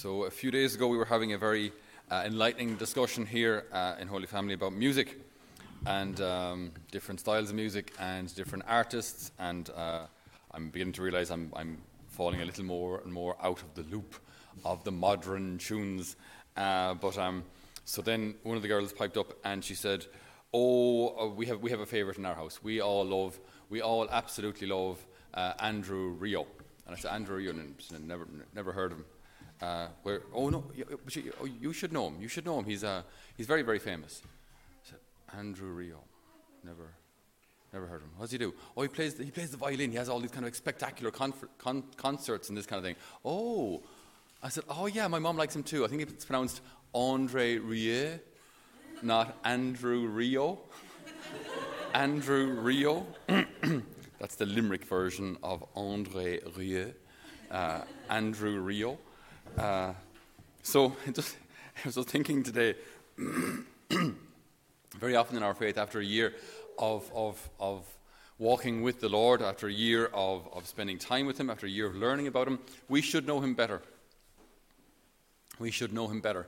So, a few days ago, we were having a very uh, enlightening discussion here uh, in Holy Family about music and um, different styles of music and different artists. And uh, I'm beginning to realize I'm, I'm, falling a little more and more out of the loop of the modern tunes. Uh, but um, so then one of the girls piped up and she said, "Oh, uh, we have we have a favorite in our house. We all love, we all absolutely love uh, Andrew Rio." And I said, "Andrew Rio, never never heard of him." Uh, where, oh no, you, oh, you, should know him. You should know him. He's, uh, he's very, very famous. Said, Andrew Rio. Never, never heard of him. What does he do? Oh, he plays, the, he plays the violin. He has all these kind of spectacular con- concerts and this kind of thing. Oh, I said, oh yeah, my mom likes him too. I think it's pronounced Andre Rieu, not Andrew Rio. Andrew Rio. That's the Limerick version of Andre Rieu. Uh, Andrew Rio. Uh, so just, I was thinking today, very often in our faith, after a year of, of, of walking with the Lord, after a year of, of spending time with Him, after a year of learning about Him, we should know Him better. We should know Him better.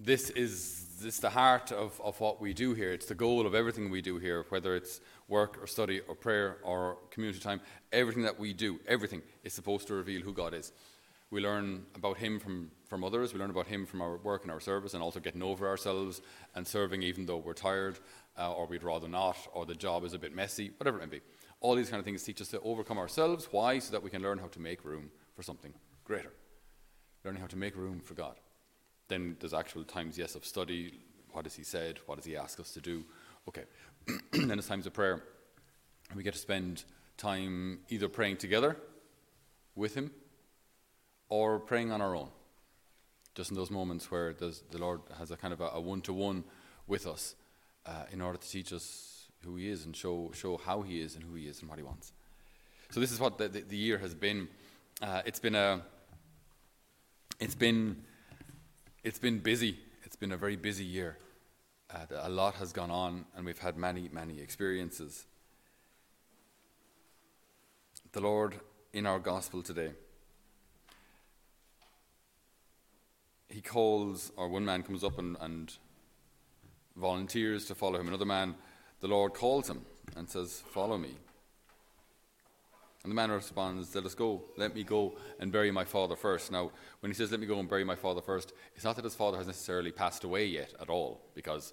This is this is the heart of, of what we do here. It's the goal of everything we do here, whether it's work or study or prayer or community time. Everything that we do, everything is supposed to reveal who God is. We learn about Him from, from others. We learn about Him from our work and our service, and also getting over ourselves and serving even though we're tired, uh, or we'd rather not, or the job is a bit messy, whatever it may be. All these kind of things teach us to overcome ourselves. Why? So that we can learn how to make room for something greater. Learning how to make room for God. Then there's actual times, yes, of study. What has He said? What does He ask us to do? Okay. then there's times of prayer. We get to spend time either praying together with Him or praying on our own. Just in those moments where the Lord has a kind of a one to one with us uh, in order to teach us who He is and show, show how He is and who He is and what He wants. So, this is what the, the, the year has been. Uh, it's been a. It's been, it's been busy. It's been a very busy year. Uh, a lot has gone on, and we've had many, many experiences. The Lord, in our gospel today, he calls, or one man comes up and, and volunteers to follow him. Another man, the Lord calls him and says, Follow me. And the man responds, Let us go. Let me go and bury my father first. Now, when he says, Let me go and bury my father first, it's not that his father has necessarily passed away yet at all, because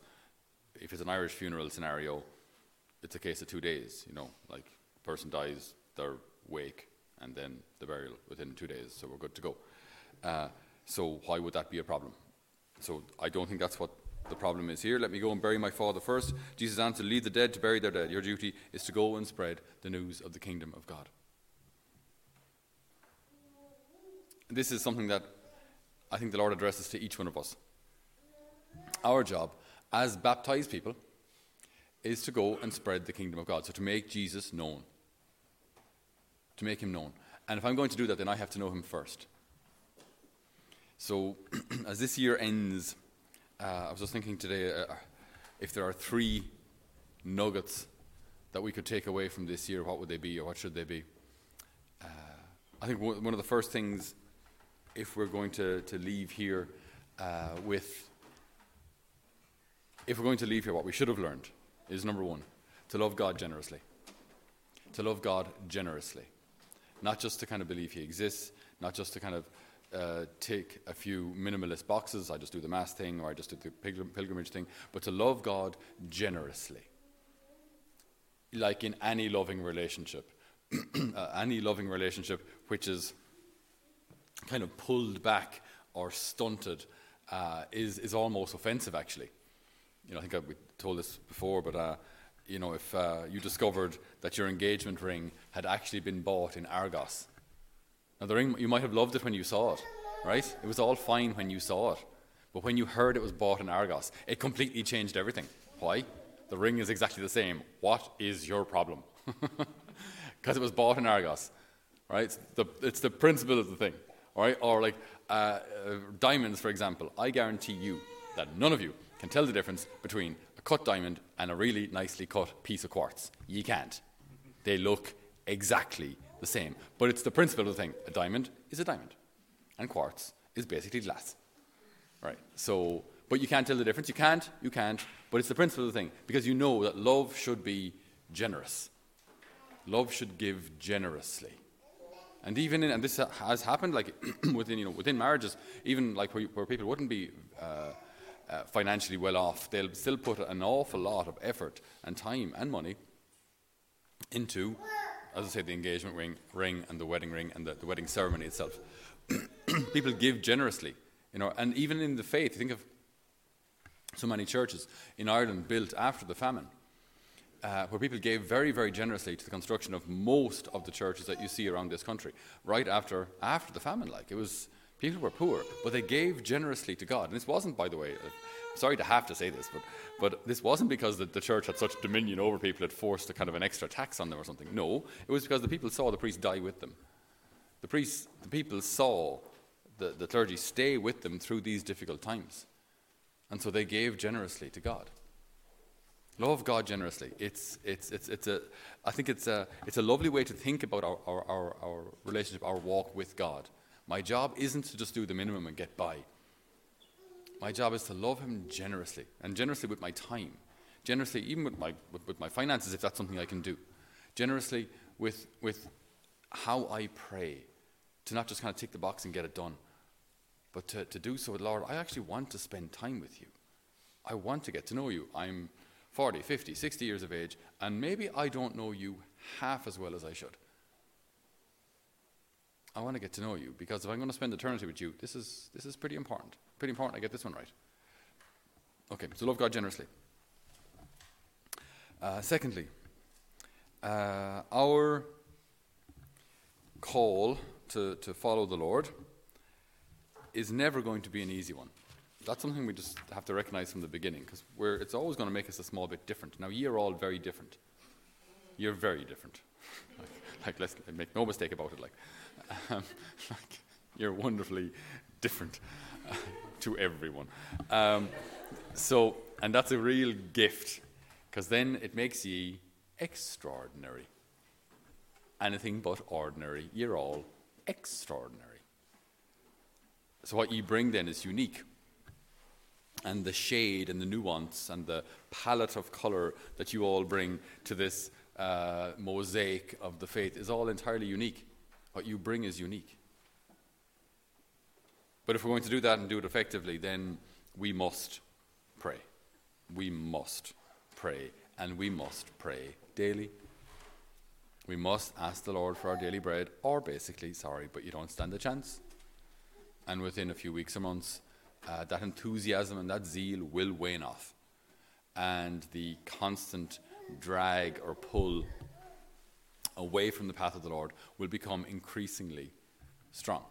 if it's an Irish funeral scenario, it's a case of two days. You know, like, a person dies, their wake, and then the burial within two days, so we're good to go. Uh, so why would that be a problem? So I don't think that's what the problem is here. Let me go and bury my father first. Jesus answered, Lead the dead to bury their dead. Your duty is to go and spread the news of the kingdom of God. This is something that I think the Lord addresses to each one of us. Our job as baptized people is to go and spread the kingdom of God. So to make Jesus known. To make him known. And if I'm going to do that, then I have to know him first. So, as this year ends, uh, I was just thinking today uh, if there are three nuggets that we could take away from this year, what would they be or what should they be? Uh, I think one of the first things, if we're going to, to leave here uh, with, if we're going to leave here, what we should have learned is number one, to love God generously. To love God generously. Not just to kind of believe He exists, not just to kind of uh, take a few minimalist boxes. I just do the mass thing or I just do the pilgrim- pilgrimage thing, but to love God generously. Like in any loving relationship, uh, any loving relationship which is kind of pulled back or stunted uh, is, is almost offensive, actually. You know, I think I, we told this before, but uh, you know, if uh, you discovered that your engagement ring had actually been bought in Argos, now, the ring, you might have loved it when you saw it, right? It was all fine when you saw it. But when you heard it was bought in Argos, it completely changed everything. Why? The ring is exactly the same. What is your problem? Because it was bought in Argos, right? It's the, it's the principle of the thing, right? Or like uh, uh, diamonds, for example. I guarantee you that none of you can tell the difference between a cut diamond and a really nicely cut piece of quartz. You can't. They look exactly the same. But it's the principle of the thing. A diamond is a diamond, and quartz is basically glass. Right? So, but you can't tell the difference. You can't, you can't, but it's the principle of the thing because you know that love should be generous. Love should give generously. And even in, and this has happened like within, you know, within marriages, even like where, where people wouldn't be uh, uh, financially well off, they'll still put an awful lot of effort and time and money into, as I say, the engagement ring, ring and the wedding ring and the, the wedding ceremony itself. people give generously, you know, and even in the faith, think of so many churches in Ireland built after the famine. Uh, where people gave very, very generously to the construction of most of the churches that you see around this country, right after after the famine. Like it was, people were poor, but they gave generously to God. And this wasn't, by the way, uh, sorry to have to say this, but but this wasn't because the, the church had such dominion over people it forced a kind of an extra tax on them or something. No, it was because the people saw the priest die with them. The priests, the people saw the, the clergy stay with them through these difficult times. And so they gave generously to God. Love God generously. It's, it's, it's, it's a, I think it's a, it's a lovely way to think about our, our, our, our relationship, our walk with God. My job isn't to just do the minimum and get by. My job is to love Him generously, and generously with my time, generously even with my, with, with my finances, if that's something I can do, generously with, with how I pray, to not just kind of tick the box and get it done, but to, to do so with Lord, I actually want to spend time with you. I want to get to know you. I'm 40, 50, 60 years of age, and maybe I don't know you half as well as I should. I want to get to know you because if I'm going to spend eternity with you, this is, this is pretty important. Pretty important I get this one right. Okay, so love God generously. Uh, secondly, uh, our call to, to follow the Lord is never going to be an easy one. That's something we just have to recognize from the beginning because it's always going to make us a small bit different. Now, you're all very different. You're very different. like, let's make no mistake about it. Like, um, like you're wonderfully different uh, to everyone. Um, so, and that's a real gift because then it makes you extraordinary. Anything but ordinary. You're all extraordinary. So, what you bring then is unique. And the shade and the nuance and the palette of color that you all bring to this uh, mosaic of the faith is all entirely unique. What you bring is unique. But if we're going to do that and do it effectively, then we must pray. We must pray, and we must pray daily. We must ask the Lord for our daily bread, or basically, sorry, but you don't stand a chance and within a few weeks or months, uh, that enthusiasm and that zeal will wane off. And the constant drag or pull away from the path of the Lord will become increasingly strong.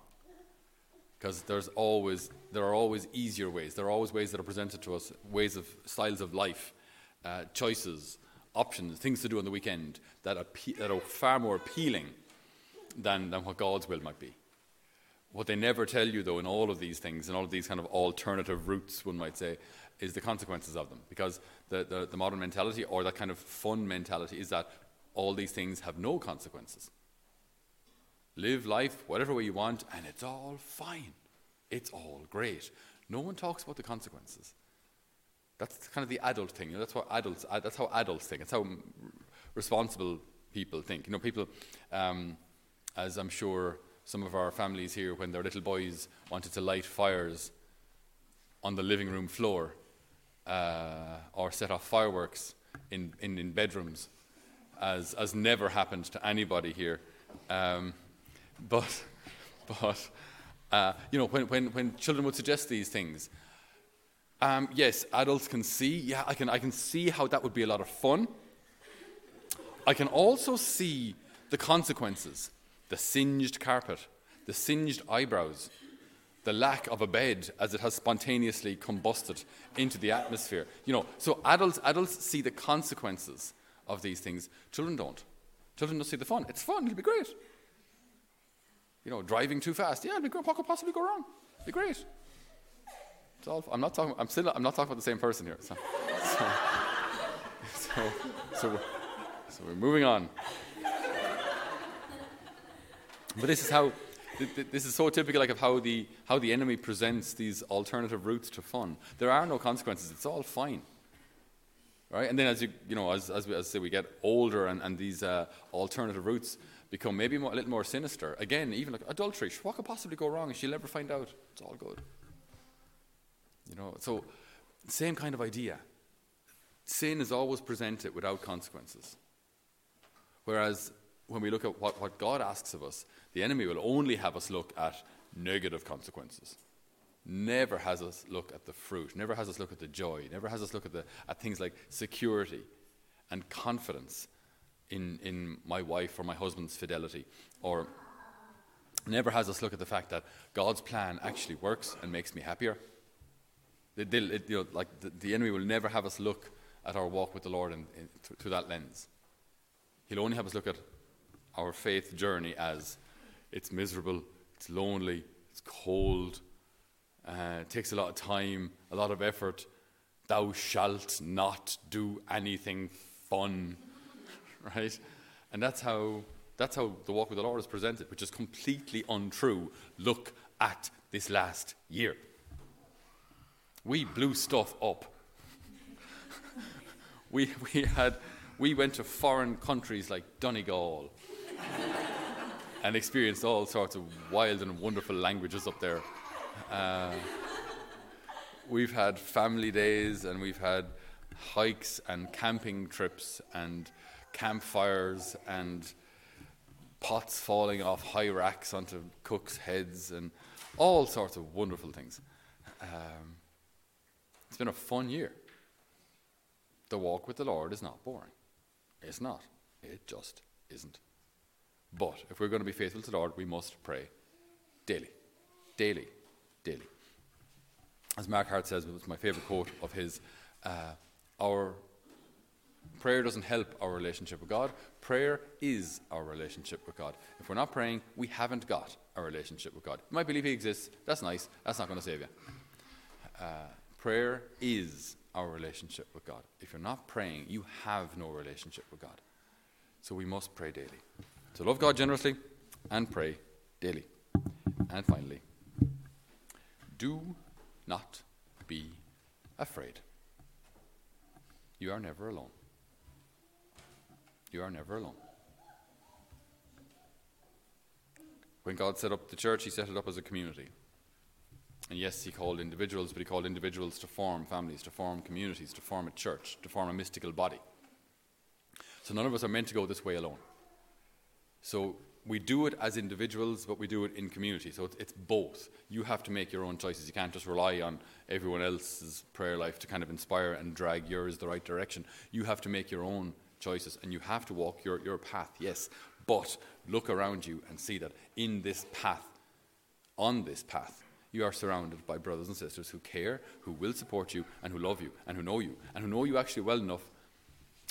Because there's always, there are always easier ways. There are always ways that are presented to us, ways of styles of life, uh, choices, options, things to do on the weekend that, appe- that are far more appealing than, than what God's will might be. What they never tell you, though, in all of these things, in all of these kind of alternative routes, one might say, is the consequences of them. Because the, the, the modern mentality, or that kind of fun mentality, is that all these things have no consequences. Live life whatever way you want, and it's all fine. It's all great. No one talks about the consequences. That's kind of the adult thing. You know, that's what adults. Uh, that's how adults think. It's how responsible people think. You know, people, um, as I'm sure some of our families here, when their little boys wanted to light fires on the living room floor uh, or set off fireworks in, in, in, bedrooms, as, as never happened to anybody here. Um, but, but uh, you know, when, when, when children would suggest these things, um, yes, adults can see, yeah, I can, I can see how that would be a lot of fun. I can also see the consequences the singed carpet, the singed eyebrows, the lack of a bed as it has spontaneously combusted into the atmosphere. You know, so adults, adults see the consequences of these things. Children don't. Children just see the fun. It's fun. It'll be great. You know, driving too fast. Yeah, it'll be great. What could possibly go wrong? It'll be great. It's all, I'm not talking. I'm still. I'm not talking about the same person here. So, so, so, so, so we're moving on. But this is how, this is so typical like of how the how the enemy presents these alternative routes to fun. There are no consequences. It's all fine. Right? And then as you you know as as we, as say we get older and, and these uh, alternative routes become maybe more, a little more sinister. Again, even like adultery. What could possibly go wrong? She'll never find out. It's all good. You know. So same kind of idea. Sin is always presented without consequences. Whereas when we look at what, what God asks of us, the enemy will only have us look at negative consequences. Never has us look at the fruit, never has us look at the joy, never has us look at, the, at things like security and confidence in, in my wife or my husband's fidelity, or never has us look at the fact that God's plan actually works and makes me happier. It, it, you know, like the, the, enemy will never have us look at our walk with the Lord in, in, through that lens. He'll only have us look at our faith journey as it's miserable, it's lonely, it's cold, uh, it takes a lot of time, a lot of effort. Thou shalt not do anything fun, right? And that's how that's how the walk with the Lord is presented, which is completely untrue. Look at this last year. We blew stuff up. we, we, had, we went to foreign countries like Donegal and experienced all sorts of wild and wonderful languages up there. Uh, we've had family days and we've had hikes and camping trips and campfires and pots falling off high racks onto cooks' heads and all sorts of wonderful things. Um, it's been a fun year. The walk with the Lord is not boring. It's not. It just isn't. But if we're going to be faithful to the Lord, we must pray daily. Daily. Daily. As Mark Hart says, it was my favorite quote of his uh, Our prayer doesn't help our relationship with God. Prayer is our relationship with God. If we're not praying, we haven't got a relationship with God. You might believe He exists. That's nice. That's not going to save you. Uh, Prayer is our relationship with God. If you're not praying, you have no relationship with God. So we must pray daily. So love God generously and pray daily. And finally, do not be afraid. You are never alone. You are never alone. When God set up the church, He set it up as a community. And yes, he called individuals, but he called individuals to form families, to form communities, to form a church, to form a mystical body. So none of us are meant to go this way alone. So we do it as individuals, but we do it in community. So it's, both. You have to make your own choices. You can't just rely on everyone else's prayer life to kind of inspire and drag yours the right direction. You have to make your own choices and you have to walk your, your path, yes. But look around you and see that in this path, on this path, you are surrounded by brothers and sisters who care, who will support you, and who love you, and who know you, and who know you actually well enough,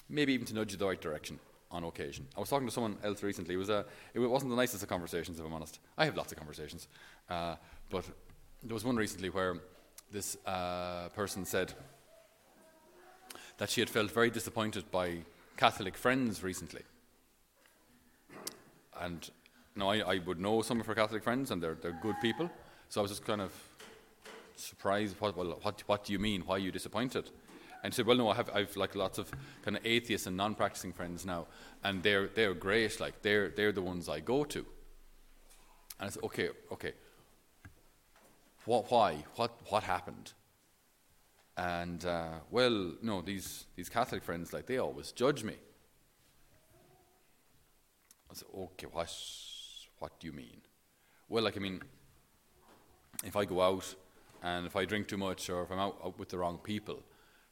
maybe even to nudge you the right direction on occasion. I was talking to someone else recently. It, was a, it wasn't the nicest of conversations, if I'm honest. I have lots of conversations. Uh, but there was one recently where this uh, person said that she had felt very disappointed by Catholic friends recently. And now I, I would know some of her Catholic friends, and they're, they're good people. So I was just kind of surprised. What, well, what, what do you mean? Why are you disappointed? And said, well, no, I have I've like lots of kind of atheists and non-practicing friends now, and they're they're great. Like they're they're the ones I go to. And I said, okay, okay. What? Why? What? What happened? And uh, well, no, these these Catholic friends, like they always judge me. I said, okay, what? What do you mean? Well, like I mean, if I go out and if I drink too much or if I'm out, out with the wrong people,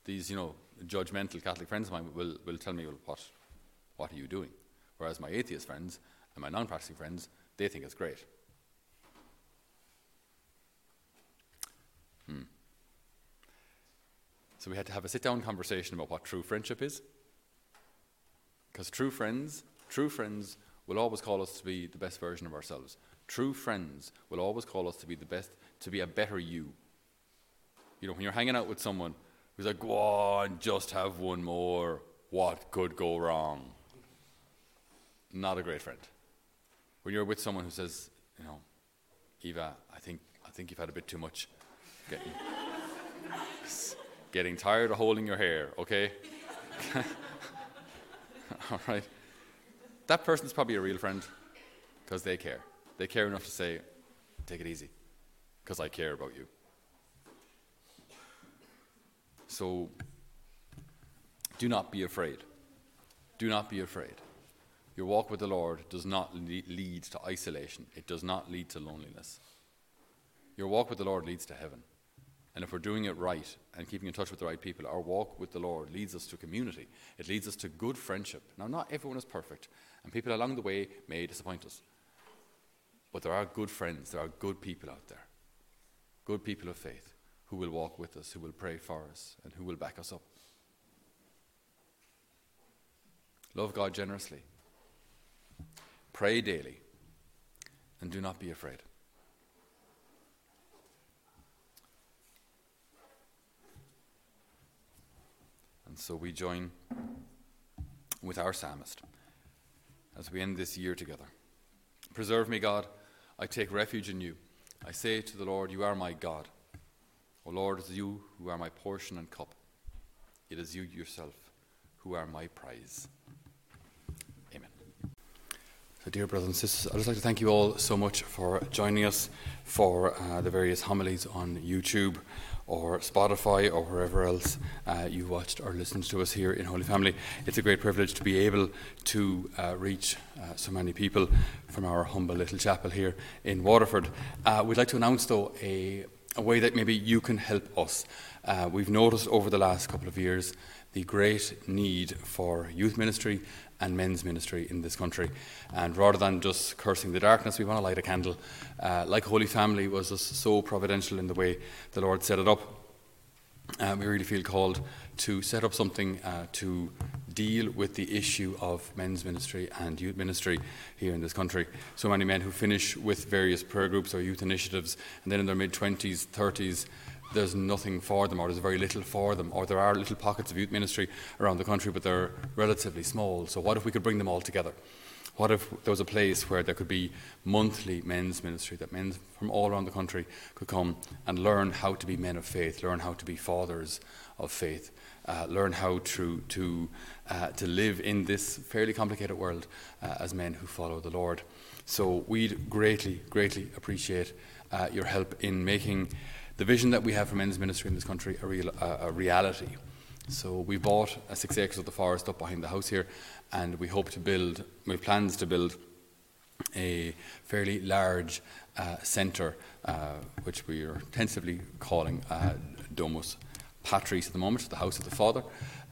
these, you know, judgmental Catholic friends of mine will, will tell me, well, what, what are you doing? Whereas my atheist friends and my non practicing friends, they think it's great. Hmm. So we had to have a sit down conversation about what true friendship is. Because true friends, true friends will always call us to be the best version of ourselves. True friends will always call us to be the best, to be a better you. You know, when you're hanging out with someone who's like, go on, just have one more, what could go wrong? Not a great friend. When you're with someone who says, you know, Eva, I think, I think you've had a bit too much. Getting, getting tired of holding your hair, okay? All right. That person's probably a real friend because they care. They care enough to say, take it easy because I care about you. So do not be afraid. Do not be afraid. Your walk with the Lord does not lead to isolation, it does not lead to loneliness. Your walk with the Lord leads to heaven. And if we're doing it right and keeping in touch with the right people, our walk with the Lord leads us to community. It leads us to good friendship. Now, not everyone is perfect, and people along the way may disappoint us. But there are good friends, there are good people out there, good people of faith who will walk with us, who will pray for us, and who will back us up. Love God generously. Pray daily. And do not be afraid. And so we join with our psalmist as we end this year together. Preserve me, God. I take refuge in you. I say to the Lord, You are my God. O Lord, it is you who are my portion and cup. It is you yourself who are my prize. Amen. So, dear brothers and sisters, I'd just like to thank you all so much for joining us for uh, the various homilies on YouTube or Spotify or wherever else uh, you watched or listened to us here in Holy Family. It's a great privilege to be able to uh, reach uh, so many people from our humble little chapel here in Waterford. Uh, we'd like to announce, though, a, a, way that maybe you can help us. Uh, we've noticed over the last couple of years the great need for youth ministry and men's ministry in this country. And rather than just cursing the darkness, we want to light a candle. Uh, like Holy Family was just so providential in the way the Lord set it up. Uh, we really feel called to set up something uh, to deal with the issue of men's ministry and youth ministry here in this country. So many men who finish with various prayer groups or youth initiatives, and then in their mid 20s, 30s, there's nothing for them, or there's very little for them, or there are little pockets of youth ministry around the country, but they're relatively small. So, what if we could bring them all together? What if there was a place where there could be monthly men's ministry, that men from all around the country could come and learn how to be men of faith, learn how to be fathers of faith, uh, learn how to, to, uh, to live in this fairly complicated world uh, as men who follow the Lord? So, we'd greatly, greatly appreciate uh, your help in making the vision that we have for men's ministry in this country a, real, a reality. So we bought six acres of the forest up behind the house here, and we hope to build. We have plans to build a fairly large uh, centre, uh, which we are tentatively calling Domus Patris at the moment, the house of the Father.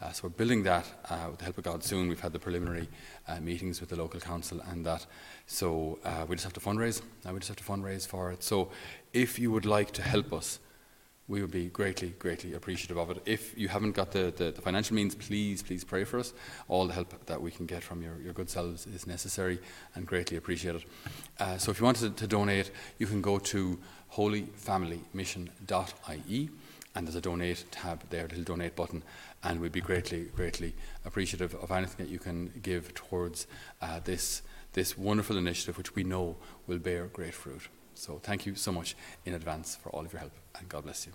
Uh, so we're building that uh, with the help of God soon. We've had the preliminary uh, meetings with the local council and that. So uh, we just have to fundraise. Uh, we just have to fundraise for it. So if you would like to help us, we would be greatly, greatly appreciative of it. If you haven't got the, the, the, financial means, please, please pray for us. All the help that we can get from your, your good selves is necessary and greatly appreciated. Uh, so if you wanted to donate, you can go to holyfamilymission.ie and there's a donate tab there, a little donate button, and we'd be greatly, greatly appreciative of anything that you can give towards uh, this, this wonderful initiative, which we know will bear great fruit. So thank you so much in advance for all of your help, and God bless you.